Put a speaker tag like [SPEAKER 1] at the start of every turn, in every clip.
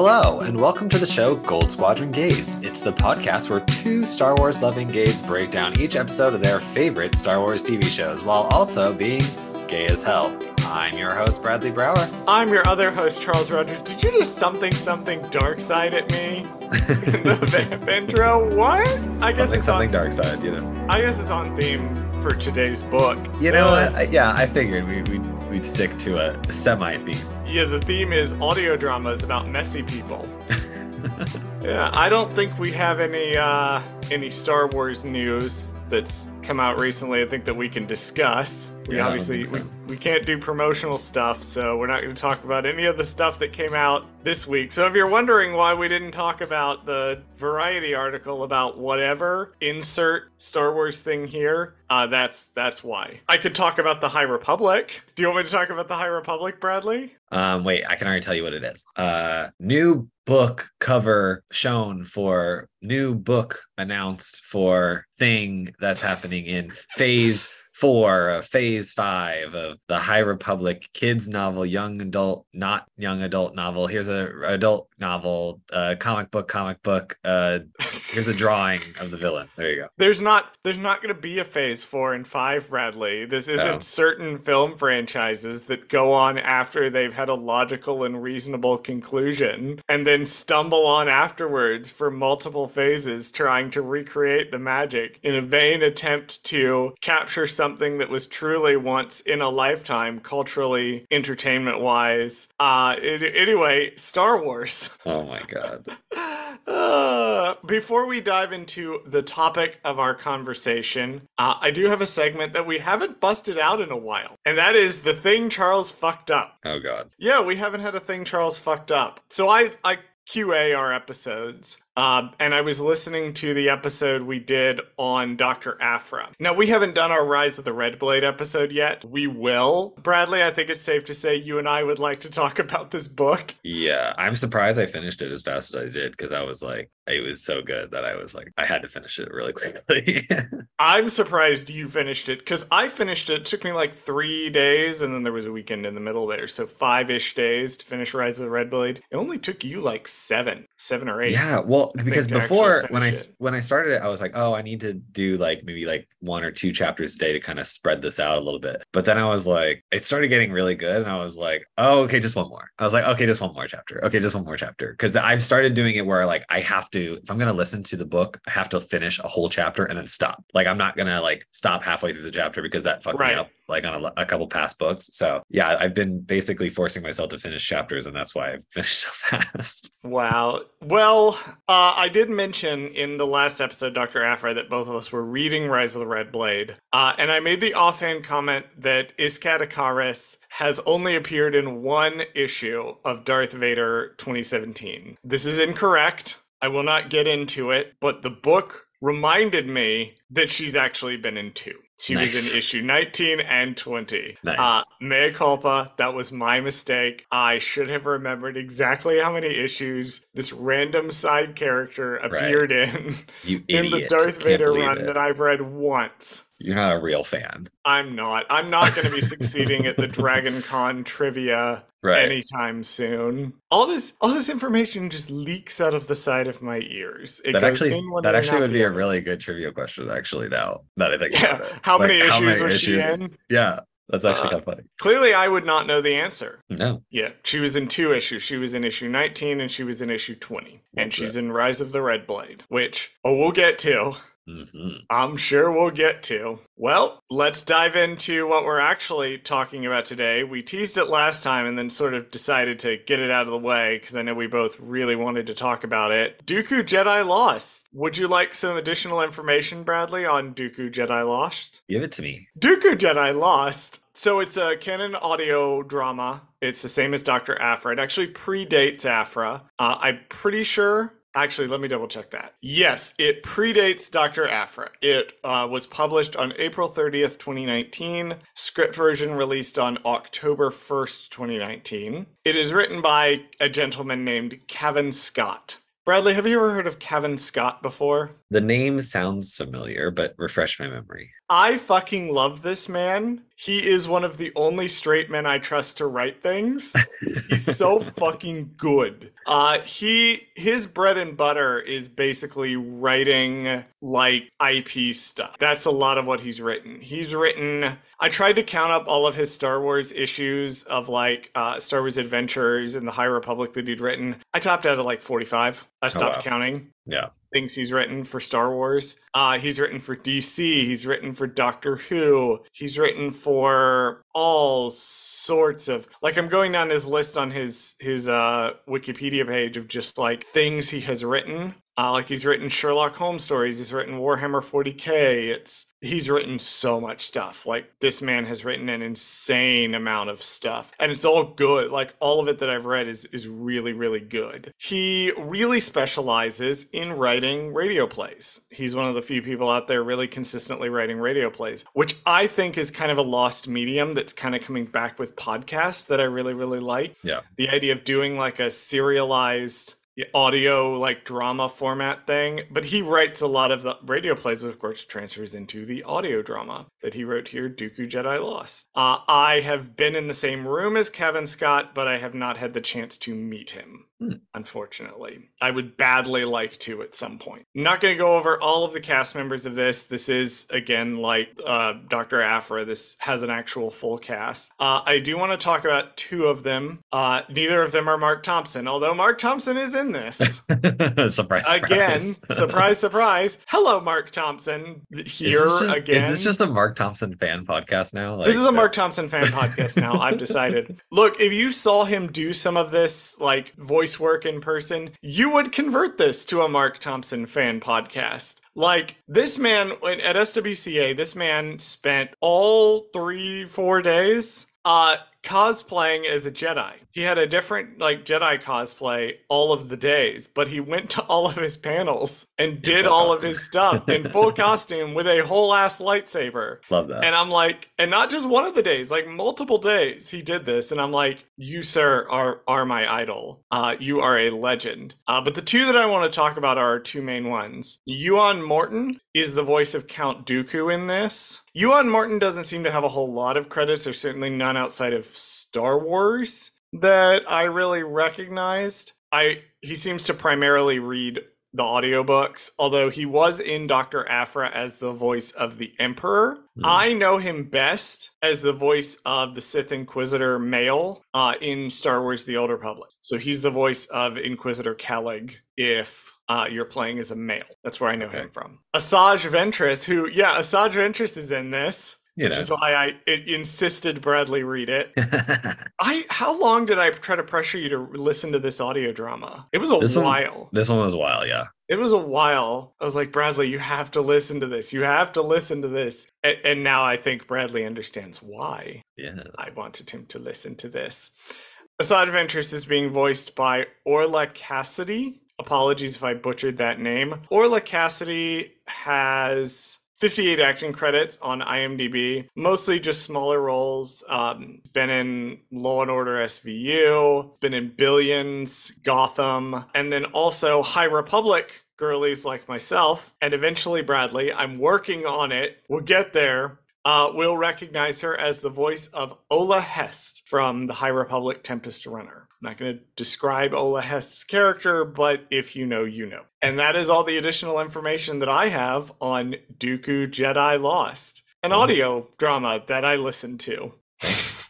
[SPEAKER 1] Hello, and welcome to the show Gold Squadron Gays. It's the podcast where two Star Wars loving gays break down each episode of their favorite Star Wars TV shows while also being gay as hell. I'm your host, Bradley Brower.
[SPEAKER 2] I'm your other host, Charles Rogers. Did you just something something dark side at me? the Vendro? What? I guess
[SPEAKER 1] something,
[SPEAKER 2] it's
[SPEAKER 1] something
[SPEAKER 2] on,
[SPEAKER 1] dark side, you know.
[SPEAKER 2] I guess it's on theme for today's book.
[SPEAKER 1] You know,
[SPEAKER 2] Uh,
[SPEAKER 1] what? I- yeah, I figured we'd, we'd, we'd stick to a semi theme.
[SPEAKER 2] Yeah, the theme is audio dramas about messy people. yeah, I don't think we have any uh any Star Wars news that's come out recently. I think that we can discuss. We
[SPEAKER 1] Yeah,
[SPEAKER 2] obviously
[SPEAKER 1] so.
[SPEAKER 2] we, we can't do promotional stuff, so we're not going to talk about any of the stuff that came out this week. So if you're wondering why we didn't talk about the Variety article about whatever, insert Star Wars thing here. Uh, that's that's why. I could talk about the High Republic. Do you want me to talk about the High Republic, Bradley?
[SPEAKER 1] Um, wait, I can already tell you what it is. Uh, new book cover shown for new book announced for thing that's happening in phase four of phase five of the High Republic kids novel, young adult, not young adult novel. Here's a adult novel, uh, comic book, comic book. Uh, here's a drawing of the villain. There you go.
[SPEAKER 2] There's not there's not going to be a phase 4 and 5 Bradley. This isn't
[SPEAKER 1] Oh.
[SPEAKER 2] certain film franchises that go on after they've had a logical and reasonable conclusion and then stumble on afterwards for multiple phases trying to recreate the magic in a vain attempt to capture something that was truly once in a lifetime culturally entertainment wise. Uh it, anyway, Star Wars.
[SPEAKER 1] Oh my god.
[SPEAKER 2] Uh, before we dive into the topic of our conversation, uh, I do have a segment that we haven't busted out in a while, and that is the thing Charles fucked up.
[SPEAKER 1] Oh god.
[SPEAKER 2] Yeah, we haven't had a thing Charles fucked up. So I I QA our episodes. Um, and I was listening to the episode we did on Dr. Aphra. Now, we haven't done our Rise of the Red Blade episode yet. We will. Bradley, I think it's safe to say you and I would like to talk about this book.
[SPEAKER 1] Yeah, I'm surprised I finished it as fast as I did because I was like, it was so good that I was like, I had to finish it really quickly.
[SPEAKER 2] I'm surprised you finished it because I finished it. It took me like three days, and then there was a weekend in the middle there, so five ish days to finish Rise of the Red Blade. It only took you like seven, seven or eight.
[SPEAKER 1] yeah, well, because
[SPEAKER 2] to actually
[SPEAKER 1] before when I
[SPEAKER 2] it.
[SPEAKER 1] when I started it, I was like, oh, I need to do like maybe like one or two chapters a day to kind of spread this out a little bit. But then I was like, it started getting really good, and I was like, oh, okay, just one more. I was like, okay, just one more chapter. Okay, just one more chapter. Because I've started doing it where like I have to, if I'm gonna listen to the book, I have to finish a whole chapter and then stop. Like I'm not gonna like stop halfway through the chapter because that fucked
[SPEAKER 2] Right.
[SPEAKER 1] me up like on a, a couple past books. So yeah, I've been basically forcing myself to finish chapters, and that's why I've finished so fast.
[SPEAKER 2] Wow. Well, uh, I did mention in the last episode, Dr. Aphra, that both of us were reading Rise of the Red Blade. Uh, and I made the offhand comment that Iskat Akaris has only appeared in one issue of Darth Vader 2017. This is incorrect. I will not get into it, but the book reminded me that she's actually been in two. She was in issue 19 and 20.
[SPEAKER 1] Nice.
[SPEAKER 2] Uh, mea culpa. That was my mistake. I should have remembered exactly how many issues this random side character appeared in
[SPEAKER 1] You
[SPEAKER 2] in the. Darth Vader run
[SPEAKER 1] it.
[SPEAKER 2] that I've read once.
[SPEAKER 1] You're not a real fan.
[SPEAKER 2] I'm not. I'm not going to be succeeding at the Dragon Con trivia
[SPEAKER 1] Right.
[SPEAKER 2] anytime soon. All this, all this information just leaks out of the side of my ears. It
[SPEAKER 1] that actually that actually would be a really good trivia question actually now that I think about
[SPEAKER 2] Yeah.
[SPEAKER 1] it.
[SPEAKER 2] How
[SPEAKER 1] Like,
[SPEAKER 2] many issues
[SPEAKER 1] many
[SPEAKER 2] was she in?
[SPEAKER 1] Yeah. That's actually
[SPEAKER 2] Uh,
[SPEAKER 1] kind of funny.
[SPEAKER 2] Clearly, I would not know the answer.
[SPEAKER 1] No.
[SPEAKER 2] Yeah, she was in two issues. She was in issue 19 and she was in issue 20. And she's
[SPEAKER 1] that?
[SPEAKER 2] in Rise of the Red Blade, which, oh, we'll get to.
[SPEAKER 1] Hmm
[SPEAKER 2] I'm sure we'll get to. Well, let's dive into what we're actually talking about today. We teased it last time and then sort of decided to get it out of the way because I know we both really wanted to talk about it. Dooku Jedi Lost. Would you like some additional information, Bradley, on Dooku Jedi Lost?
[SPEAKER 1] Give it to me.
[SPEAKER 2] Dooku Jedi Lost. So it's a canon audio drama. It's the same as Dr. Aphra. It actually predates Aphra. Uh, I'm pretty sure. Actually, let me double check that. Yes, it predates Dr. Aphra. It uh, was published on April 30th, 2019. Script version released on October 1st, 2019. It is written by a gentleman named Cavan Scott. Bradley, have you ever heard of Cavan Scott before?
[SPEAKER 1] The name sounds familiar, but refresh my memory.
[SPEAKER 2] I fucking love this man. he is one of the only straight men I trust to write things. He's so fucking good. Uh, he his bread and butter is basically writing like IP stuff. That's a lot of what he's written. He's written. I tried to count up all of his Star Wars issues of like uh, Star Wars Adventures and the High Republic that he'd written. I topped out at like forty five. I stopped
[SPEAKER 1] wow.
[SPEAKER 2] counting
[SPEAKER 1] Yeah.
[SPEAKER 2] things he's written for Star Wars. Uh, he's written for DC. He's written for Doctor Who. He's written for all sorts of like I'm going down his list on his his uh, Wikipedia page of just like things he has written. Uh, like he's written Sherlock Holmes stories. He's written Warhammer 40k. It's he's written so much stuff. Like this man has written an insane amount of stuff, and it's all good. Like all of it that I've read is is really really good. He really specializes in writing radio plays. He's one of the few people out there really consistently writing radio plays, which I think is kind of a lost medium that's kind of coming back with podcasts that I really really like.
[SPEAKER 1] Yeah.
[SPEAKER 2] The idea of doing like a serialized audio like drama format thing but he writes a lot of the radio plays which of course transfers into the audio drama that he wrote here dooku jedi lost. Uh, i have been in the same room as cavan scott but i have not had the chance to meet him
[SPEAKER 1] Hmm.
[SPEAKER 2] unfortunately. I would badly like to at some point. I'm not going to go over all of the cast members of this. This is again like uh, dr aphra this has an actual full cast. Uh, i do want to talk about two of them. Uh, neither of them are marc thompson although marc thompson is in this
[SPEAKER 1] surprise,
[SPEAKER 2] again
[SPEAKER 1] surprise.
[SPEAKER 2] surprise surprise hello marc thompson
[SPEAKER 1] Is
[SPEAKER 2] here
[SPEAKER 1] this just,
[SPEAKER 2] again
[SPEAKER 1] Is this just a Marc Thompson fan podcast now? Like,
[SPEAKER 2] this is a Marc Thompson fan podcast now. I've decided. Look, if you saw him do some of this like voice work in person, you would convert this to a Marc Thompson fan podcast. Like this man at SWCA, this man spent all three, four days uh cosplaying as a Jedi. He had a different like Jedi cosplay all of the days, but he went to all of his panels and did all of his stuff in full costume with a whole ass lightsaber.
[SPEAKER 1] Love that.
[SPEAKER 2] And I'm like, and not just one of the days, like multiple days he did this. And I'm like, you, sir, are are my idol. Uh, you are a legend. Uh, but the two that I want to talk about are our two main ones. Euan Morton is the voice of Count Dooku in this. Euan Morton doesn't seem to have a whole lot of credits, or certainly none outside of Star Wars that I really recognized. I he seems to primarily read the audiobooks, although he was in Dr. Aphra as the voice of the Emperor.
[SPEAKER 1] Hmm.
[SPEAKER 2] I know him best as the voice of the Sith Inquisitor male uh, in Star Wars The Old Republic. So he's the voice of Inquisitor Kellig if uh, you're playing as a male. That's where I know
[SPEAKER 1] Okay.
[SPEAKER 2] him from. Asajj Ventress, who, yeah, Asajj Ventress is in this.
[SPEAKER 1] You
[SPEAKER 2] Which
[SPEAKER 1] know.
[SPEAKER 2] is why I it insisted Bradley read it. I how long did I try to pressure you to listen to this audio drama? It was a
[SPEAKER 1] This one-
[SPEAKER 2] while.
[SPEAKER 1] this one was a while, yeah.
[SPEAKER 2] It was a while. I was like, Bradley, you have to listen to this. You have to listen to this. And, and now I think Bradley understands why
[SPEAKER 1] Yeah.
[SPEAKER 2] I wanted him to listen to this. Asajj Ventress is being voiced by Orla Cassidy. Apologies if I butchered that name. Orla Cassidy has 58 acting credits on IMDb, mostly just smaller roles. Um, been in Law and Order SVU, been in Billions, Gotham, and then also High Republic girlies like myself, and eventually Bradley. I'm working on it. We'll get there. Uh, will recognize her as the voice of Ola Hest from the High Republic Tempest Runner. I'm not going to describe Ola Hest's character, but if you know, you know. And that is all the additional information that I have on Dooku Jedi Lost, an
[SPEAKER 1] Mhm.
[SPEAKER 2] audio drama that I listened to.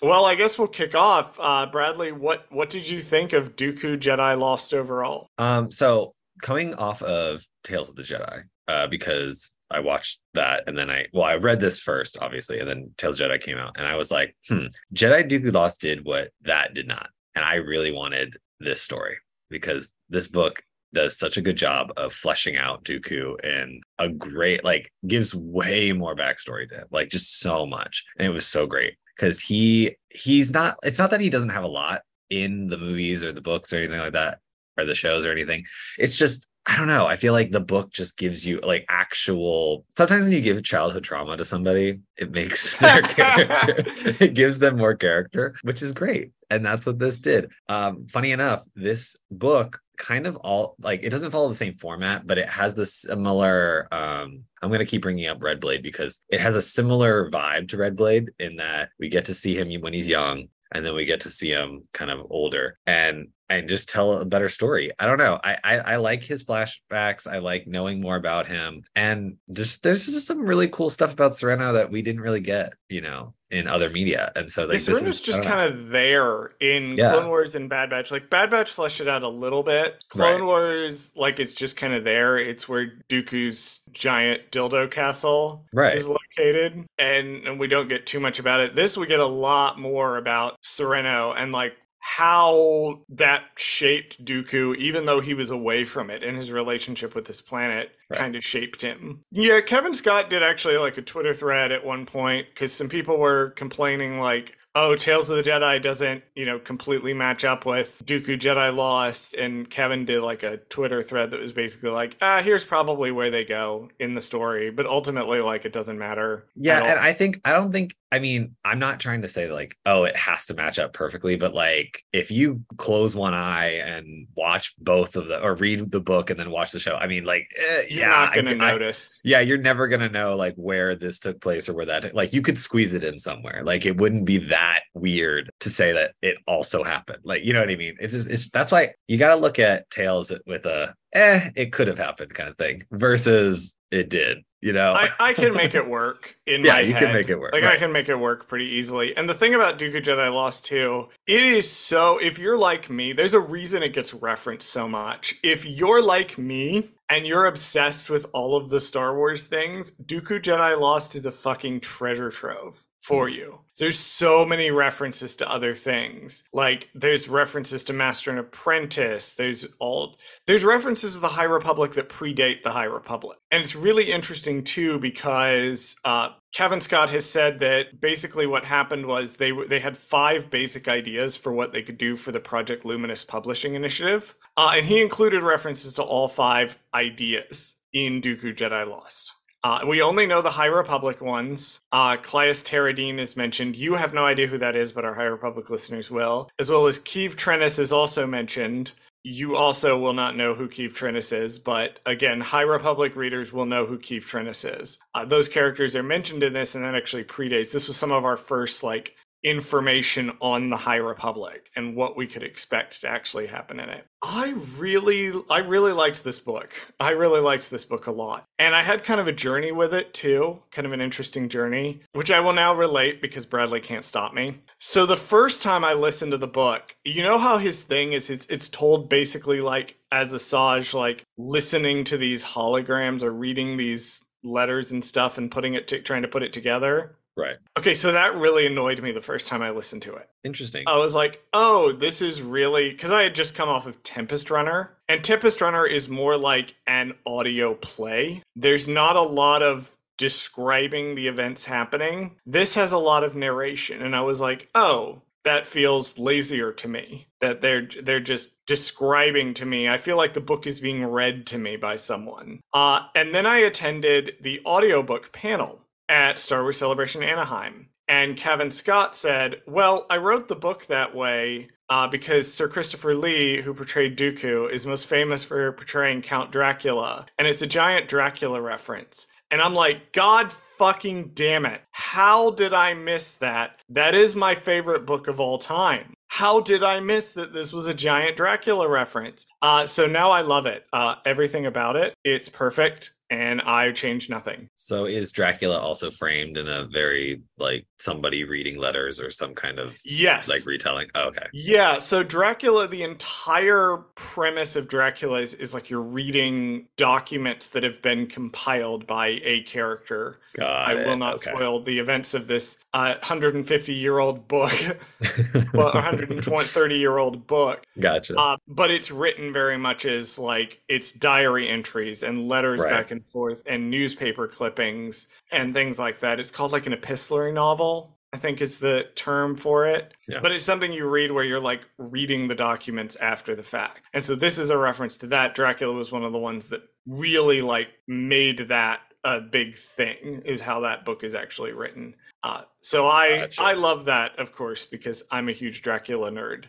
[SPEAKER 2] Well, I guess we'll kick off. Uh, Bradley, what what did you think of Dooku Jedi Lost overall?
[SPEAKER 1] um, so coming off of Tales of the Jedi, uh, because I watched that and then I well, I read this first, obviously, and then Tales of Jedi came out, and I was like, hmm, Jedi Dooku Lost did what that did not. And I really wanted this story because this book does such a good job of fleshing out Dooku and a great like gives way more backstory to him, like just so much. And it was so great because he he's not it's not that he doesn't have a lot in the movies or the books or anything like that or the shows or anything. It's just I don't know. I feel like the book just gives you like actual. Sometimes when you give childhood trauma to somebody, it makes their character. It gives them more character, which is great, and that's what this did. Um, funny enough, this book kind of all like it doesn't follow the same format, but it has this similar. Um, I'm gonna keep bringing up Red Blade because it has a similar vibe to Red Blade in that we get to see him when he's young, and then we get to see him kind of older, and and just tell a better story. I don't know. I, I, I like his flashbacks. I like knowing more about him, and just there's just some really cool stuff about Sereno that we didn't really get, you know, in other media. And so like
[SPEAKER 2] yeah,
[SPEAKER 1] is
[SPEAKER 2] just kind of there in
[SPEAKER 1] Yeah.
[SPEAKER 2] Clone Wars and Bad Batch. Like Bad Batch fleshed it out a little bit. Clone
[SPEAKER 1] Right.
[SPEAKER 2] Wars, like it's just kind of there. It's where Dooku's giant dildo castle
[SPEAKER 1] right.
[SPEAKER 2] is located, and, and we don't get too much about it. This we get a lot more about Sereno and like how that shaped Dooku, even though he was away from it, and his relationship with this planet
[SPEAKER 1] Right.
[SPEAKER 2] kind of shaped him. Yeah, Cavan Scott did actually like a Twitter thread at one point because some people were complaining like. Oh, Tales of the Jedi doesn't, you know, completely match up with Dooku Jedi Lost, and Cavan did like a Twitter thread that was basically like, ah, here's probably where they go in the story, but ultimately, like, it doesn't matter.
[SPEAKER 1] Yeah, and I think I don't think I mean I'm not trying to say like oh it has to match up perfectly, but like if you close one eye and watch both of the or read the book and then watch the show, I mean like eh,
[SPEAKER 2] You're
[SPEAKER 1] yeah,
[SPEAKER 2] not gonna
[SPEAKER 1] I-
[SPEAKER 2] notice.
[SPEAKER 1] yeah, you're never gonna know like where this took place or where that like you could squeeze it in somewhere. Like it wouldn't be that weird to say that it also happened. Like you know what I mean? It's just it's that's why you got to look at Tales with a eh it could have happened kind of thing versus it did. You know?
[SPEAKER 2] I, I can make it work in
[SPEAKER 1] Yeah,
[SPEAKER 2] my
[SPEAKER 1] you
[SPEAKER 2] head.
[SPEAKER 1] can make it work,
[SPEAKER 2] Like I can make it work pretty easily. And the thing about Dooku Jedi Lost too, it is so. If you're like me, there's a reason it gets referenced so much. If you're like me and you're obsessed with all of the Star Wars things, Dooku Jedi Lost is a fucking treasure trove for you. There's so many references to other things. Like there's references to Master and Apprentice. There's all there's references to the High Republic that predate the High Republic. And it's really interesting too because uh, Cavan Scott has said that basically what happened was they they had five basic ideas for what they could do for the Project Luminous Publishing Initiative, uh, and he included references to all five ideas in Dooku Jedi Lost. Uh, we only know the High Republic ones. Uh, Claes Terradine is mentioned. You have no idea who that is, but our High Republic listeners will. As well as Keeve Trennis is also mentioned. You also will not know who Keeve Trennis is, but again, High Republic readers will know who Keeve Trennis is. Uh, those characters are mentioned in this, and that actually predates. This was some of our first like information on the High Republic and what we could expect to actually happen in it. I really I really liked this book. I really liked this book a lot. And I had kind of a journey with it too, kind of an interesting journey, which I will now relate because Bradley can't stop me. So the first time I listened to the book, you know how his thing is it's it's told basically like as Asajj like listening to these holograms or reading these letters and stuff and putting it to, trying to put it together.
[SPEAKER 1] Right.
[SPEAKER 2] Okay, so that really annoyed me the first time I listened to it.
[SPEAKER 1] Interesting.
[SPEAKER 2] I was like, oh, this is really because I had just come off of Tempest Runner, and Tempest Runner is more like an audio play. There's not a lot of describing the events happening. This has a lot of narration, and I was like, oh, that feels lazier to me. That they're they're just describing to me. I feel like the book is being read to me by someone. Uh, and then I attended the audiobook panel at Star Wars Celebration Anaheim. And Cavan Scott said, Well, I wrote the book that way uh, because Sir Christopher Lee, who portrayed Dooku, is most famous for portraying Count Dracula. And it's a giant Dracula reference. And I'm like, God fucking damn it. How did I miss that? That is my favorite book of all time. How did I miss that this was a giant Dracula reference? Uh, so now I love it. Uh, everything about it, it's perfect. And I changed nothing.
[SPEAKER 1] So is Dracula also framed in a very like somebody reading letters or some kind of
[SPEAKER 2] Yes.
[SPEAKER 1] like retelling? Oh, okay.
[SPEAKER 2] Yeah, so Dracula, the entire premise of Dracula is, is like you're reading documents that have been compiled by a character.
[SPEAKER 1] Got
[SPEAKER 2] I
[SPEAKER 1] it.
[SPEAKER 2] will not
[SPEAKER 1] Okay.
[SPEAKER 2] spoil the events of this uh, 150 year old book, well, 130 year old book.
[SPEAKER 1] gotcha.
[SPEAKER 2] Uh, but it's written very much as like it's diary entries and letters
[SPEAKER 1] Right.
[SPEAKER 2] back and forth and newspaper clippings and things like that. It's called like an epistolary novel, I think is the term for it.
[SPEAKER 1] Yeah.
[SPEAKER 2] But it's something you read where you're like reading the documents after the fact. And so this is a reference to that. Dracula was one of the ones that really like made that a big thing, is how that book is actually written. Uh, so I
[SPEAKER 1] Gotcha.
[SPEAKER 2] I love that, of course, because I'm a huge Dracula nerd.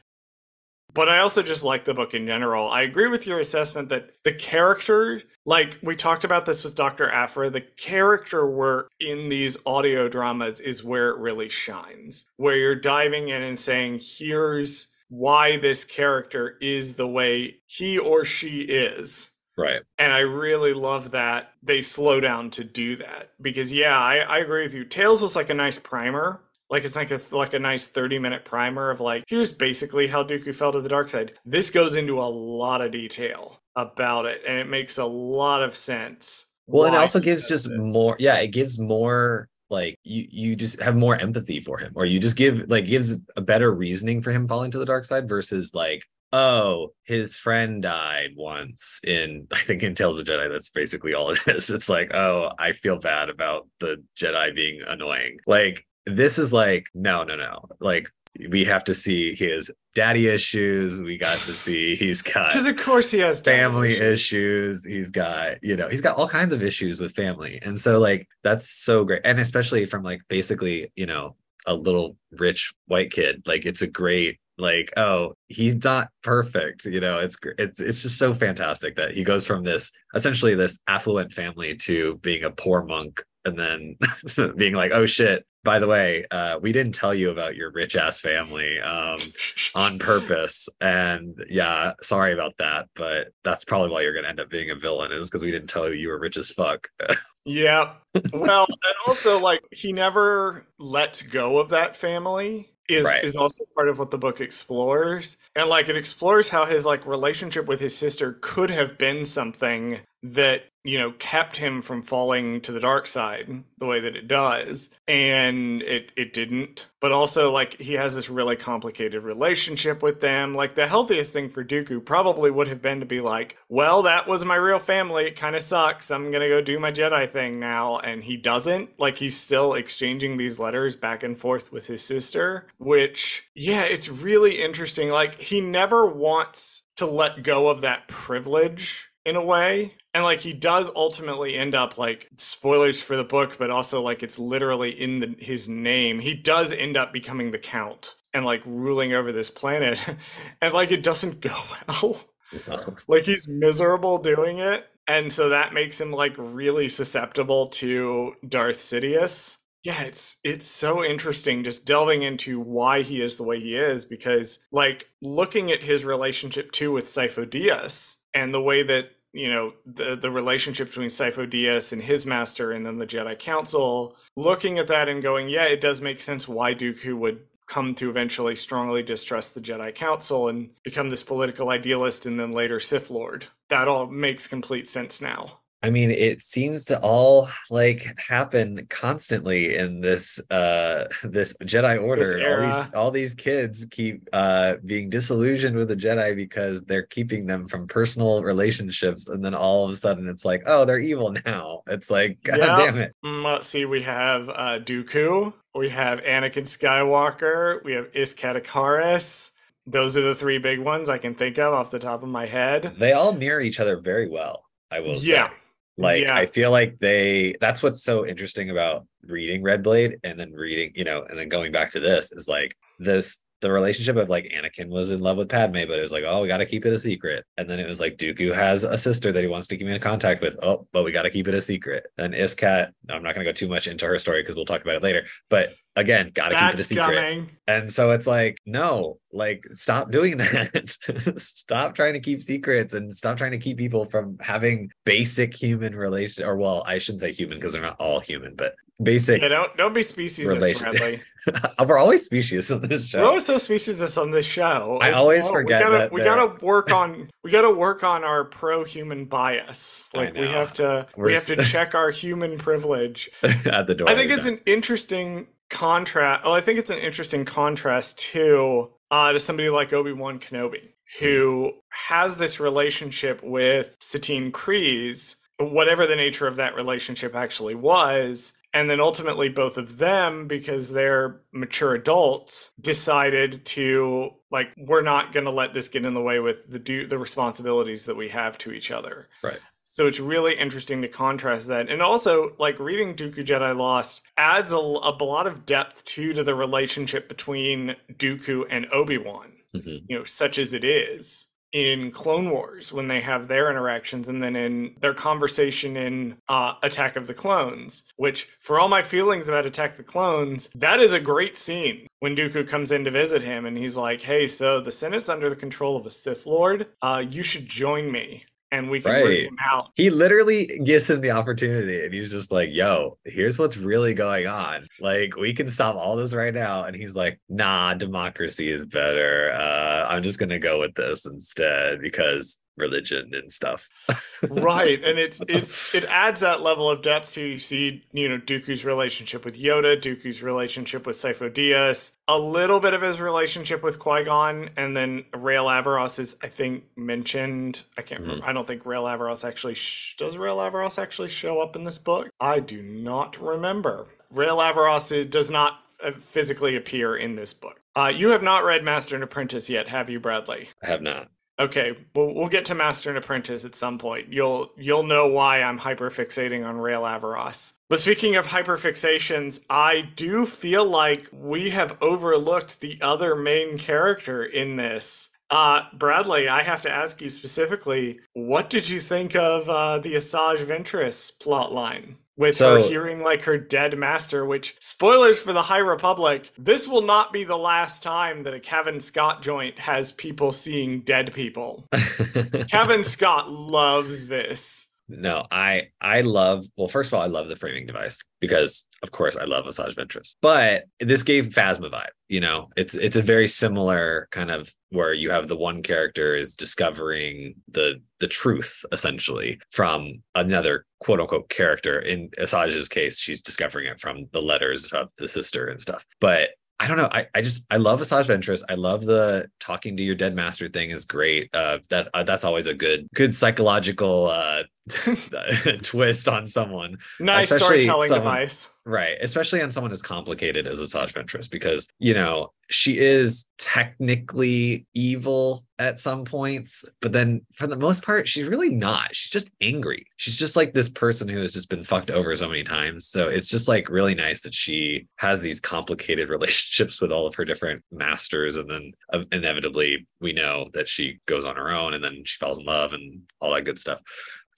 [SPEAKER 2] But I also just like the book in general. I agree with your assessment that the character, like we talked about this with Dr. Aphra, the character work in these audio dramas is where it really shines. Where you're diving in and saying, here's why this character is the way he or she is.
[SPEAKER 1] Right.
[SPEAKER 2] And I really love that they slow down to do that. Because yeah, I, I agree with you. Tales was like a nice primer like it's like a like a nice 30 minute primer of like here's basically how Dooku fell to the dark side. This goes into a lot of detail about it and it makes a lot of sense.
[SPEAKER 1] Well, it also gives just this. more yeah, it gives more like you you just have more empathy for him or you just give like gives a better reasoning for him falling to the dark side versus like oh his friend died once in i think in tales of jedi that's basically all it is it's like oh i feel bad about the jedi being annoying like this is like no no no. Like we have to see his daddy issues. We got to see he's got
[SPEAKER 2] because of course he has
[SPEAKER 1] family issues. issues. He's got you know he's got all kinds of issues with family. And so like that's so great. And especially from like basically you know a little rich white kid like it's a great like oh he's not perfect. You know it's it's it's just so fantastic that he goes from this essentially this affluent family to being a poor monk and then being like oh shit by the way, uh, we didn't tell you about your rich ass family um, on purpose. And yeah, sorry about that, but that's probably why you're going to end up being a villain is because we didn't tell you you were rich as fuck.
[SPEAKER 2] yeah. Well, and also, like, he never lets go of that family is right. is also part of what the book explores and like it explores how his like relationship with his sister could have been something that you know kept him from falling to the dark side the way that it does and it it didn't. But also like he has this really complicated relationship with them. Like the healthiest thing for Dooku probably would have been to be like well that was my real family. It kind of sucks. I'm going to go do my Jedi thing now. And he doesn't. Like he's still exchanging these letters back and forth with his sister which yeah it's really interesting. Like he never wants to let go of that privilege in a way and like he does ultimately end up like spoilers for the book but also like it's literally in the, his name. He does end up becoming the count and like ruling over this planet. And like it doesn't go well. No. like he's miserable doing it. And so that makes him like really susceptible to Darth Sidious. Yeah, it's it's so interesting just delving into why he is the way he is because like looking at his relationship too with Sifo Dyas and the way that you know the the relationship between Sifo Dyas and his master and then the Jedi Council looking at that and going yeah it does make sense why Dooku would come to eventually strongly distrust the Jedi Council and become this political idealist and then later Sith Lord. That all makes complete sense now
[SPEAKER 1] I mean, it seems to all like happen constantly in this uh this Jedi Order. This all these all these kids keep uh being disillusioned with the Jedi because they're keeping them from personal relationships, and then all of a sudden it's like, oh, they're evil now. It's like, god yep. damn it.
[SPEAKER 2] Mm, let's see, we have uh Dooku, we have Anakin Skywalker, we have Iskat Akaris. Those are the three big ones I can think of off the top of my head.
[SPEAKER 1] They all mirror each other very well. I will yeah. say. Like yeah. I feel like they that's what's so interesting about reading Red Blade and then reading, you know, and then going back to this is like this the relationship of like Anakin was in love with Padme, but it was like, oh, we got to keep it a secret. And then it was like Dooku has a sister that he wants to keep in contact with. Oh, but we got to keep it a secret. And Iskat, I'm not going to go too much into her story because we'll talk about it later. But again, got to keep it a secret. Coming. And so it's like, no, like stop doing that. stop trying to keep secrets and stop trying to keep people from having basic human relation. Or well, I shouldn't say human because they're not all human, but basic.
[SPEAKER 2] Yeah, don't don't be speciesist friendly.
[SPEAKER 1] We're always species on this show.
[SPEAKER 2] We're always so speciesist on this show.
[SPEAKER 1] I always forget
[SPEAKER 2] we gotta,
[SPEAKER 1] that
[SPEAKER 2] we gotta work on we gotta work on our pro human bias. Like we have to We're we have to check our human privilege
[SPEAKER 1] at the door.
[SPEAKER 2] I think it's an interesting contrast. Oh, I think it's an interesting contrast too uh, to somebody like Obi Wan Kenobi, who has this relationship with Satine Kryze, whatever the nature of that relationship actually was. And then ultimately, both of them, because they're mature adults, decided to like, we're not going to let this get in the way with the do the responsibilities that we have to each other.
[SPEAKER 1] Right.
[SPEAKER 2] So it's really interesting to contrast that. And also, like reading Dooku Jedi Lost adds a, a lot of depth too to the relationship between Dooku and Obi Wan. Mm-hmm.
[SPEAKER 1] Mhm.
[SPEAKER 2] you know, such as it is in Clone Wars when they have their interactions and then in their conversation in uh, Attack of the Clones, which for all my feelings about Attack of the Clones, that is a great scene when Dooku comes in to visit him and he's like, hey, so the Senate's under the control of a Sith Lord. Uh, you should join me and we can
[SPEAKER 1] Right.
[SPEAKER 2] him out.
[SPEAKER 1] He literally gives him the opportunity and he's just like, yo, here's what's really going on. Like, we can stop all this right now. And he's like, nah, democracy is better. Uh, I'm just going to go with this instead because religion and stuff.
[SPEAKER 2] right and it's it's it adds that level of depth to you see you know dooku's relationship with yoda dooku's relationship with sifo dyas a little bit of his relationship with qui-gon and then rael averross is i think mentioned i can't remember i don't think rael averross actually sh- does rael averross actually show up in this book? I do not remember. Rael averross is, does not uh, physically appear in this book. Uh, you have not read master and apprentice yet have you bradley?
[SPEAKER 1] I have not.
[SPEAKER 2] Okay, we'll we'll get to Master and Apprentice at some point. You'll you'll know why I'm hyperfixating on Rael Averross. But speaking of hyperfixations, I do feel like we have overlooked the other main character in this. Uh, Bradley, I have to ask you specifically, what did you think of uh, the Asajj Ventress plotline? With her hearing like her dead master, which spoilers for the High Republic, this will not be the last time that a Cavan Scott joint has people seeing dead people. Cavan Scott loves this.
[SPEAKER 1] No, I I love well, first of all, I love the framing device because of course I love Asajj Ventress. But this gave Phasma vibe, you know. It's it's a very similar kind of where you have the one character is discovering the the truth essentially from another quote unquote character. In Asajj's case, she's discovering it from the letters of the sister and stuff. But I don't know. I, I just I love Asajj Ventress. I love the talking to your dead master thing is great. Uh, that uh, that's always a good good psychological uh, twist on someone,
[SPEAKER 2] Nice storytelling
[SPEAKER 1] someone-
[SPEAKER 2] device.
[SPEAKER 1] right? Especially on someone as complicated as Asajj Ventress, because you know she is technically evil at some points, but then for the most part, she's really not. She's just angry. She's just like this person who has just been fucked over so many times. So it's just like really nice that she has these complicated relationships with all of her different masters, and then uh, inevitably we know that she goes on her own, and then she falls in love and all that good stuff.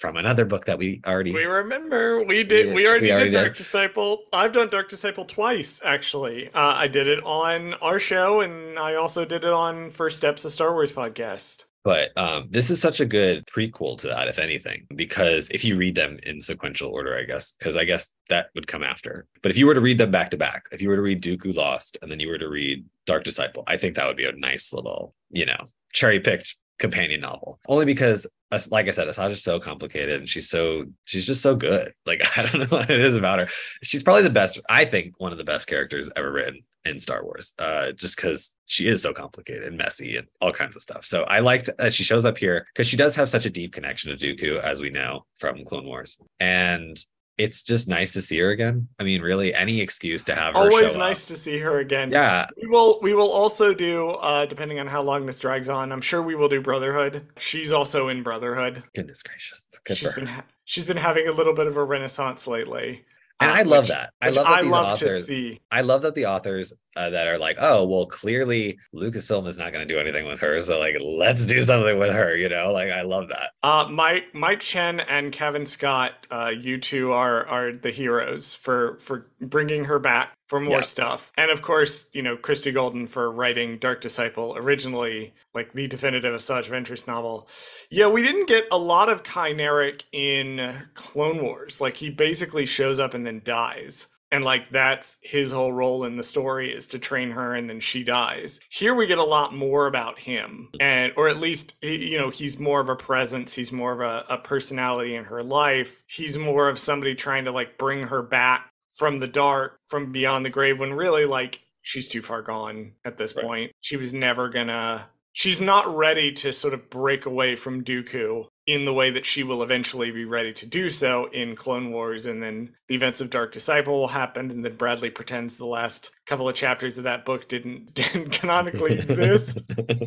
[SPEAKER 1] From another book that we already
[SPEAKER 2] We remember we did.
[SPEAKER 1] We-
[SPEAKER 2] We already,
[SPEAKER 1] we already
[SPEAKER 2] did Dark. Disciple. I've done Dark Disciple twice, actually. Uh, I did it on our show, and I also did it on First Steps, a Star Wars podcast.
[SPEAKER 1] But um, this is such a good prequel to that, if anything, because if you read them in sequential order, I guess, because I guess that would come after. But if you were to read them back to back, if you were to read Dooku Lost and then you were to read Dark Disciple, I think that would be a nice little, you know, cherry picked companion novel. Only because, like I said, Asajj is so complicated and she's so she's just so good. Like I don't know what it is about her. She's probably the best. I think one of the best characters ever written in Star Wars, uh, just because she is so complicated and messy and all kinds of stuff. So I liked that she shows up here because she does have such a deep connection to Dooku, as we know from Clone Wars, and it's just nice to see her again. I mean, really, any excuse to have her
[SPEAKER 2] Always nice
[SPEAKER 1] up.
[SPEAKER 2] to see her again.
[SPEAKER 1] Yeah,
[SPEAKER 2] We will we will also do uh depending on how long this drags on. I'm sure we will do Brotherhood. She's also in Brotherhood.
[SPEAKER 1] goodness gracious, good
[SPEAKER 2] She's been ha- she's been having a little bit of a renaissance lately.
[SPEAKER 1] And
[SPEAKER 2] uh,
[SPEAKER 1] I love
[SPEAKER 2] which-
[SPEAKER 1] that. I love that
[SPEAKER 2] I
[SPEAKER 1] these
[SPEAKER 2] love to
[SPEAKER 1] authors.
[SPEAKER 2] see.
[SPEAKER 1] I love that the authors uh, that are like, oh, well, clearly Lucasfilm is not going to do anything with her, so like, let's do something with her. You know, like I love that.
[SPEAKER 2] Uh, Mike Mike Chen and Cavan Scott, uh, you two are are the heroes for for bringing her back for more
[SPEAKER 1] Yeah.
[SPEAKER 2] stuff, and of course, you know Christie Golden for writing Dark Disciple originally, like the definitive Asajj Ventress novel. Yeah, we didn't get a lot of Ky Narec in Clone Wars. Like he basically shows up and then dies. And like that's his whole role in the story is to train her and then she dies. Here we get a lot more about him. And or at least you know, he's more of a presence, he's more of a, a personality in her life. He's more of somebody trying to like bring her back from the dark, from beyond the grave when really like she's too far gone at this
[SPEAKER 1] Right.
[SPEAKER 2] point. She was never gonna she's not ready to sort of break away from Dooku in the way that she will eventually be ready to do so in Clone Wars. And then the events of Dark Disciple will happen, and then Bradley pretends the last couple of chapters of that book didn't, didn't canonically exist.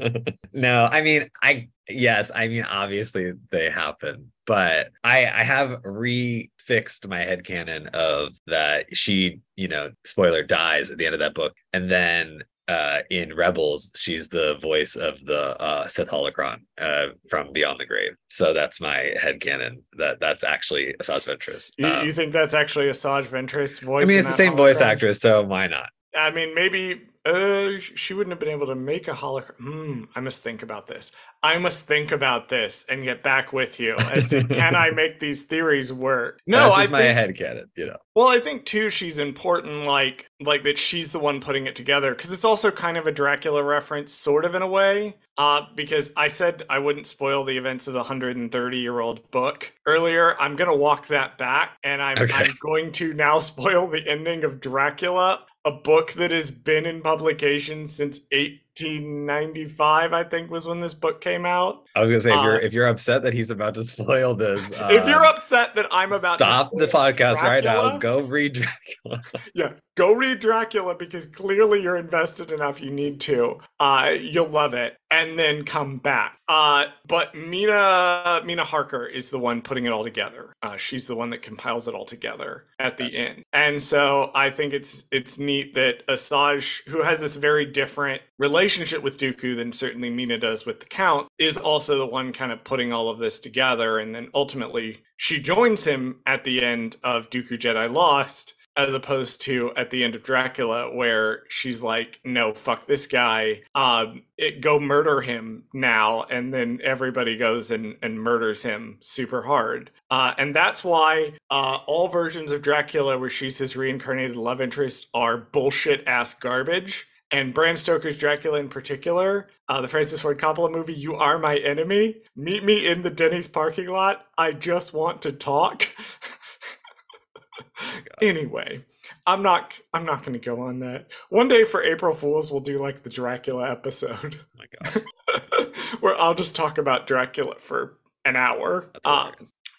[SPEAKER 1] no, I mean, I yes, I mean, obviously they happen, but I I have refixed my head headcanon of that she, you know, spoiler dies at the end of that book, and then uh, in Rebels, she's the voice of the uh, Sith holocron uh, from Beyond the Grave. So that's my head headcanon that that's actually Asajj Ventress.
[SPEAKER 2] You,
[SPEAKER 1] Um,
[SPEAKER 2] you think that's actually Asajj Ventress voice?
[SPEAKER 1] I mean, it's the same voice actress, so why not?
[SPEAKER 2] I mean, maybe uh, she wouldn't have been able to make a hologram. Hmm, I must think about this. I must think about this and get back with you as to can I make these theories work? No,
[SPEAKER 1] that's
[SPEAKER 2] I
[SPEAKER 1] my
[SPEAKER 2] think.
[SPEAKER 1] head. You know,
[SPEAKER 2] Well, I think too she's important, like like that she's the one putting it together because it's also kind of a Dracula reference, sort of in a way. Uh, because I said I wouldn't spoil the events of the 130 year old book earlier. I'm gonna walk that back, and I'm
[SPEAKER 1] Okay.
[SPEAKER 2] I'm going to now spoil the ending of Dracula, a book that has been in publication since 1895. I think was when this book came out.
[SPEAKER 1] I was gonna say if you're
[SPEAKER 2] Uh,
[SPEAKER 1] if you're upset that he's about to spoil this,
[SPEAKER 2] if you're
[SPEAKER 1] uh,
[SPEAKER 2] upset that I'm about
[SPEAKER 1] stop
[SPEAKER 2] to
[SPEAKER 1] the
[SPEAKER 2] spoil
[SPEAKER 1] podcast right now. Go read Dracula.
[SPEAKER 2] Yeah, go read Dracula because clearly you're invested enough. You need to. Uh, you'll love it, and then come back. Uh, but Mina Mina Harker is the one putting it all together. Uh, she's the one that compiles it all together at the
[SPEAKER 1] Gotcha.
[SPEAKER 2] end, and so I think it's it's neat that Asajj, who has this very different relationship with Dooku than certainly Mina does with the Count, is also the one kind of putting all of this together, and then ultimately she joins him at the end of Dooku Jedi Lost as opposed to at the end of Dracula, where she's like, "No, fuck this guy. Um, it, go murder him now." And then everybody goes and, and murders him super hard. Uh, and that's why uh, all versions of Dracula, where she's his reincarnated love interest, are bullshit ass garbage. And Bram Stoker's Dracula in particular, uh, the Francis Ford Coppola movie, You Are My Enemy. Meet me in the Denny's parking lot. I just want to talk. anyway, I'm not I'm not going to go on that. One day for April Fools we'll do like the Dracula episode
[SPEAKER 1] Oh my god,
[SPEAKER 2] where I'll just talk about Dracula for an hour. Uh,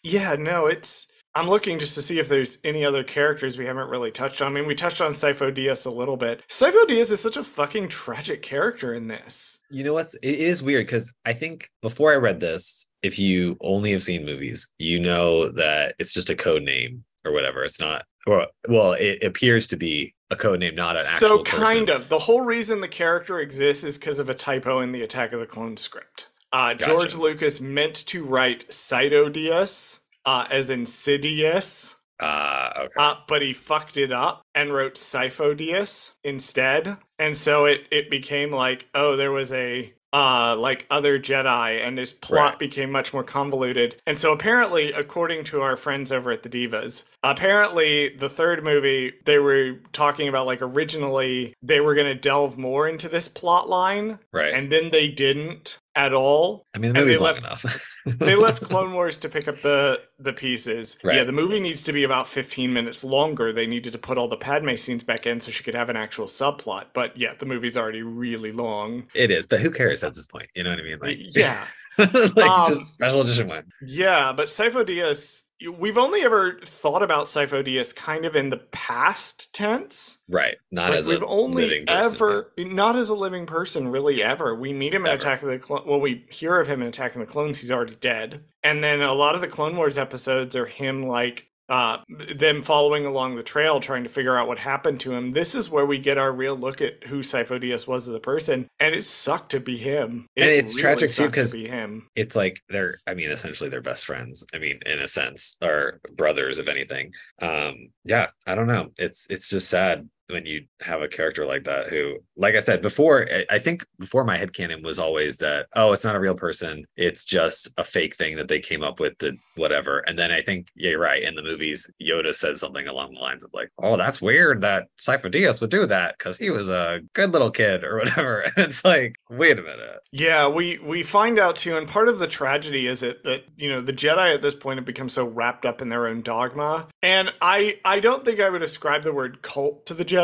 [SPEAKER 2] yeah, no, it's. I'm looking just to see if there's any other characters we haven't really touched on. I mean, we touched on Sifo Dyas a little bit. Sifo Dyas is such a fucking tragic character in this.
[SPEAKER 1] You know what's it is weird because I think before I read this, if you only have seen movies, you know that it's just a code name or whatever. It's not or well, it appears to be a code name, not an
[SPEAKER 2] So
[SPEAKER 1] actual person.
[SPEAKER 2] kind of. The whole reason the character exists is because of a typo in the Attack of the Clones script. Uh,
[SPEAKER 1] Gotcha.
[SPEAKER 2] George Lucas meant to write Cyto Diaz, uh, as in Sidious,
[SPEAKER 1] Ah, okay.
[SPEAKER 2] uh, but he fucked it up and wrote Sifo Dyas instead. And so it, it became like, oh, there was a uh like other Jedi and this plot
[SPEAKER 1] Right.
[SPEAKER 2] became much more convoluted. And so apparently, according to our friends over at the Divas, apparently the third movie they were talking about like originally they were gonna delve more into this plot line
[SPEAKER 1] right.
[SPEAKER 2] and then they didn't at all.
[SPEAKER 1] I mean, the movie's long
[SPEAKER 2] left-
[SPEAKER 1] enough.
[SPEAKER 2] They left Clone Wars to pick up the the pieces.
[SPEAKER 1] Right.
[SPEAKER 2] Yeah, the movie needs to be about 15 minutes longer. They needed to put all the Padme scenes back in so she could have an actual subplot. But yeah, the movie's already really long.
[SPEAKER 1] it is, but who cares at this point? You know what I mean? Like,
[SPEAKER 2] yeah.
[SPEAKER 1] like
[SPEAKER 2] Um,
[SPEAKER 1] just special edition one.
[SPEAKER 2] Yeah, but Sifo Dyas, we've only ever thought about Sifo Dyas kind of in the past tense.
[SPEAKER 1] Right. Not
[SPEAKER 2] Like
[SPEAKER 1] as
[SPEAKER 2] we've
[SPEAKER 1] a
[SPEAKER 2] only
[SPEAKER 1] living person,
[SPEAKER 2] ever, not as a living person, really ever. We meet him in Attack of the Clones. Well, we hear of him in Attack of the Clones. He's already dead. And then a lot of the Clone Wars episodes are him like uh them following along the trail trying to figure out what happened to him. This is where we get our real look at who Sifo Dyas was as a person, and it sucked to be him. It
[SPEAKER 1] And it's tragic, too,
[SPEAKER 2] sucked to
[SPEAKER 1] 'cause-
[SPEAKER 2] be him.
[SPEAKER 1] it's like they're i mean essentially they're best friends i mean in a sense or brothers if anything um yeah i don't know it's it's just sad when you have a character like that who like i said before I- think before my headcanon was always that oh it's not a real person it's just a fake thing that they came up with to whatever. And then i think yeah you're right in the movies yoda says something along the lines of like oh that's weird that Sifo Dyas would do that because he was a good little kid or whatever. And it's like wait a minute.
[SPEAKER 2] Yeah, we we find out too, and part of the tragedy is it that you know the Jedi at this point have become so wrapped up in their own dogma, and I I don't think I would ascribe the word cult to the Jedi.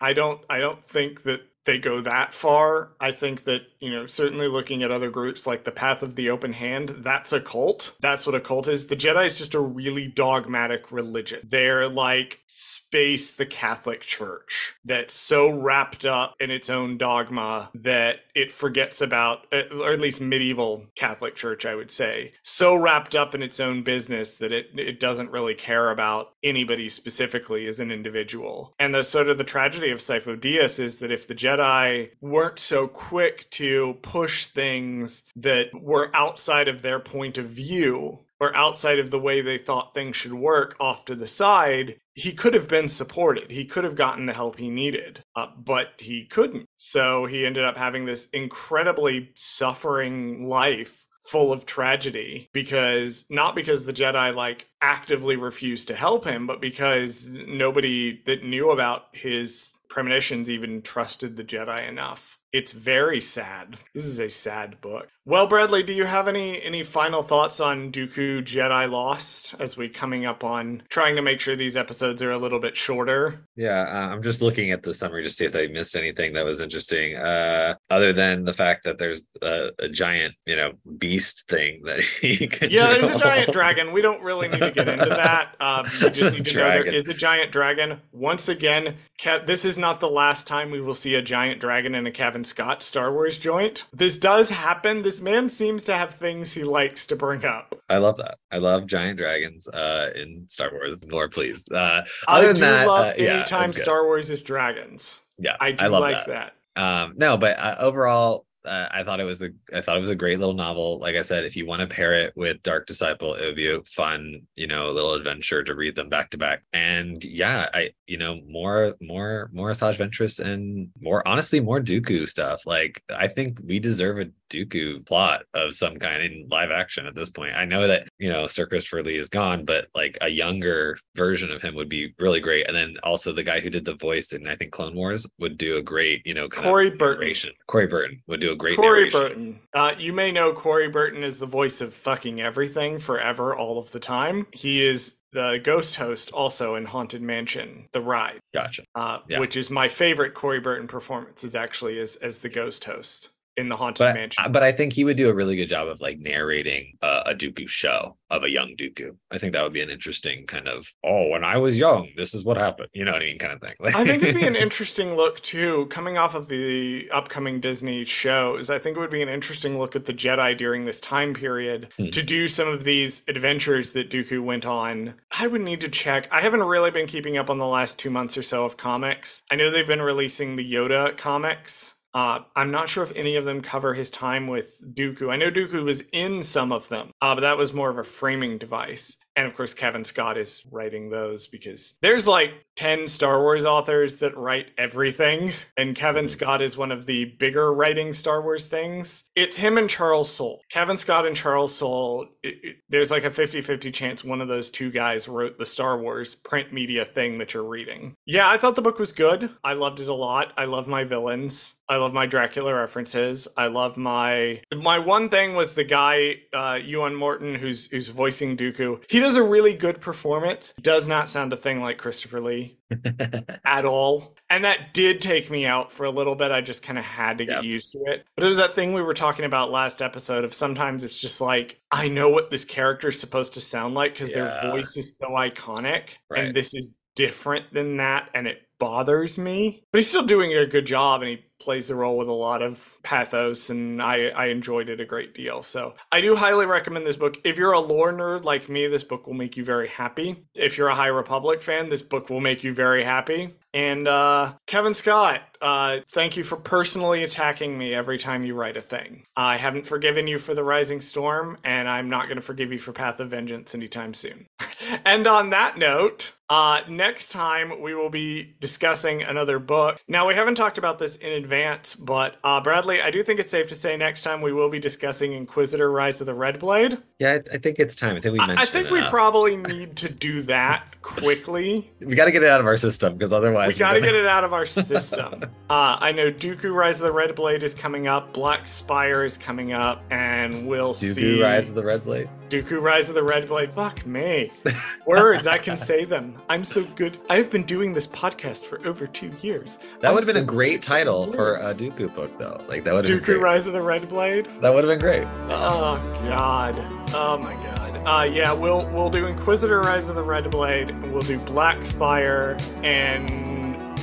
[SPEAKER 2] I don't I don't think that they go that far. I think that you know certainly looking at other groups like the Path of the Open Hand, that's a cult. That's what a cult is. The Jedi is just a really dogmatic religion. They're like space the Catholic Church that's so wrapped up in its own dogma that it forgets about, or at least medieval Catholic Church, I would say, so wrapped up in its own business that it it doesn't really care about anybody specifically as an individual. And the sort of the tragedy of Sifo Dyas is that if the Jedi weren't so quick to push things that were outside of their point of view or outside of the way they thought things should work off to the side, he could have been supported. He could have gotten the help he needed, uh, but he couldn't. So he ended up having this incredibly suffering life full of tragedy because not because the Jedi like actively refused to help him, but because nobody that knew about his premonitions even trusted the Jedi enough. It's very sad. This is a sad book. Well, Bradley, do you have any any final thoughts on Dooku Jedi Lost as we coming up on trying to make sure these episodes are a little bit shorter?
[SPEAKER 1] Yeah, uh, I'm just looking at the summary to see if I missed anything that was interesting. Uh, other than the fact that there's a, a giant, you know, beast thing that he can.
[SPEAKER 2] Yeah, there's a giant dragon. We don't really need to get into that. Um, we just need to know there is a giant dragon. Once again, Kev, this is not the last time we will see a giant dragon in a Cavan Scott Star Wars joint. This does happen. This man seems to have things he likes to bring up.
[SPEAKER 1] I love that. I love giant dragons uh, in Star Wars. More, please. Uh,
[SPEAKER 2] I
[SPEAKER 1] other
[SPEAKER 2] do
[SPEAKER 1] than that,
[SPEAKER 2] love
[SPEAKER 1] uh, yeah,
[SPEAKER 2] anytime. Star Wars is dragons.
[SPEAKER 1] Yeah,
[SPEAKER 2] I do
[SPEAKER 1] love
[SPEAKER 2] like
[SPEAKER 1] that.
[SPEAKER 2] that.
[SPEAKER 1] Um, no, but uh, overall, uh, I thought it was a I thought it was a great little novel. Like I said, if you want to pair it with Dark Disciple, it would be a fun, you know, little adventure to read them back to back. And yeah, I you know more more more Asajj Ventress and more honestly more Dooku stuff. Like I think we deserve a Dooku plot of some kind in live action at this point. I know that you know Sir Christopher Lee is gone, but like a younger version of him would be really great. And then also the guy who did the voice in I think Clone Wars would do a great, you know,
[SPEAKER 2] Corey Burton.
[SPEAKER 1] narration. Corey Burton would do a great
[SPEAKER 2] Corey
[SPEAKER 1] narration.
[SPEAKER 2] Burton. Uh, you may know Corey Burton is the voice of fucking everything forever, all of the time. He is the ghost host also in Haunted Mansion, The Ride,
[SPEAKER 1] Gotcha.
[SPEAKER 2] uh,
[SPEAKER 1] Yeah.
[SPEAKER 2] which is my favorite Corey Burton performance. Is actually as as the ghost host in the Haunted
[SPEAKER 1] But
[SPEAKER 2] Mansion.
[SPEAKER 1] but I think he would do a really good job of like narrating uh, a Dooku show of a young Dooku. I think that would be an interesting kind of oh, when I was young, this is what happened. You know what I mean, kind of thing.
[SPEAKER 2] I think it'd be an interesting look too, coming off of the upcoming Disney shows. I think it would be an interesting look at the Jedi during this time period
[SPEAKER 1] Hmm.
[SPEAKER 2] to do some of these adventures that Dooku went on. I would need to check. I haven't really been keeping up on the last two months or so of comics. I know they've been releasing the Yoda comics. Uh, I'm not sure if any of them cover his time with Dooku. I know Dooku was in some of them, uh, but that was more of a framing device. And of course, Cavan Scott is writing those because there's like 10 Star Wars authors that write everything, and Cavan Scott is one of the bigger writing Star Wars things. It's him and Charles Soule. Cavan Scott and Charles Soule, it- it- there's like a 50 50 chance one of those two guys wrote the Star Wars print media thing that you're reading. Yeah, I thought the book was good. I loved it a lot. I love my villains. I love my Dracula references. I love my my one thing was the guy uh Euan Morton who's who's voicing Dooku. He does a really good performance. Does not sound a thing like Christopher Lee at all. And that did take me out for a little bit. I just kind of had to get
[SPEAKER 1] Yep.
[SPEAKER 2] used to it. But it was that thing we were talking about last episode of sometimes it's just like, I know what this character is supposed to sound like because
[SPEAKER 1] Yeah.
[SPEAKER 2] their voice is so iconic.
[SPEAKER 1] Right.
[SPEAKER 2] And this is different than that. And it bothers me. But he's still doing a good job and he plays the role with a lot of pathos and I, I enjoyed it a great deal. So I do highly recommend this book. If you're a lore nerd like me, this book will make you very happy. If you're a High Republic fan, this book will make you very happy. And uh, Cavan Scott, uh, thank you for personally attacking me every time you write a thing. I haven't forgiven you for The Rising Storm, and I'm not going to forgive you for Path of Vengeance anytime soon. and on that note, uh, next time we will be discussing another book. Now, we haven't talked about this in advance, but uh, Bradley, I do think it's safe to say next time we will be discussing Inquisitor Rise of the Red Blade.
[SPEAKER 1] yeah, I, I think it's time. I think we mentioned.
[SPEAKER 2] I think we
[SPEAKER 1] enough.
[SPEAKER 2] probably need to do that quickly.
[SPEAKER 1] we got to get it out of our system because otherwise
[SPEAKER 2] We gotta get it out of our system. uh, I know Dooku Rise of the Red Blade is coming up, Black Spire is coming up, and we'll see.
[SPEAKER 1] Dooku Rise of the Red Blade.
[SPEAKER 2] Dooku Rise of the Red Blade. Fuck me. Words, I can say them. I'm so good. I've been doing this podcast for over two years.
[SPEAKER 1] That would have been
[SPEAKER 2] so
[SPEAKER 1] a great
[SPEAKER 2] good at saying
[SPEAKER 1] title for a Dooku book, though. Like that would have been
[SPEAKER 2] Dooku
[SPEAKER 1] great.
[SPEAKER 2] Rise of the Red Blade.
[SPEAKER 1] That would have been great.
[SPEAKER 2] Oh god. Oh my god. Uh yeah, we'll we'll do Inquisitor Rise of the Red Blade, we'll do Black Spire, and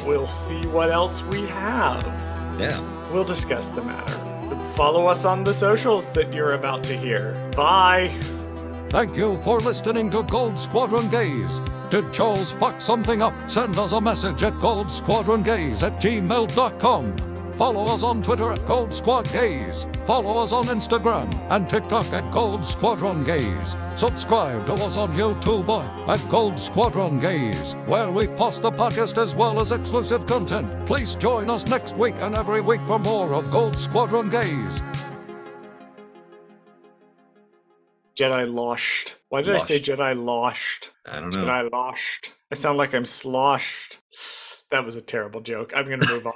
[SPEAKER 2] we'll see what else we have.
[SPEAKER 1] Yeah.
[SPEAKER 2] We'll discuss the matter. Follow us on the socials that you're about to hear. Bye.
[SPEAKER 3] Thank you for listening to Gold Squadron Gays. Did Charles fuck something up? Send us a message at goldsquadrongays at gmail.com. Follow us on Twitter at Gold Squad Gays. Follow us on Instagram and TikTok at Gold Squadron Gays. Subscribe to us on YouTube at Gold Squadron Gays, where we post the podcast as well as exclusive content. Please join us next week and every week for more of Gold Squadron Gays.
[SPEAKER 2] Jedi lost. Why did I say Jedi lost?
[SPEAKER 1] I don't know.
[SPEAKER 2] Jedi lost. I sound like I'm sloshed. That was a terrible joke. I'm going to move on.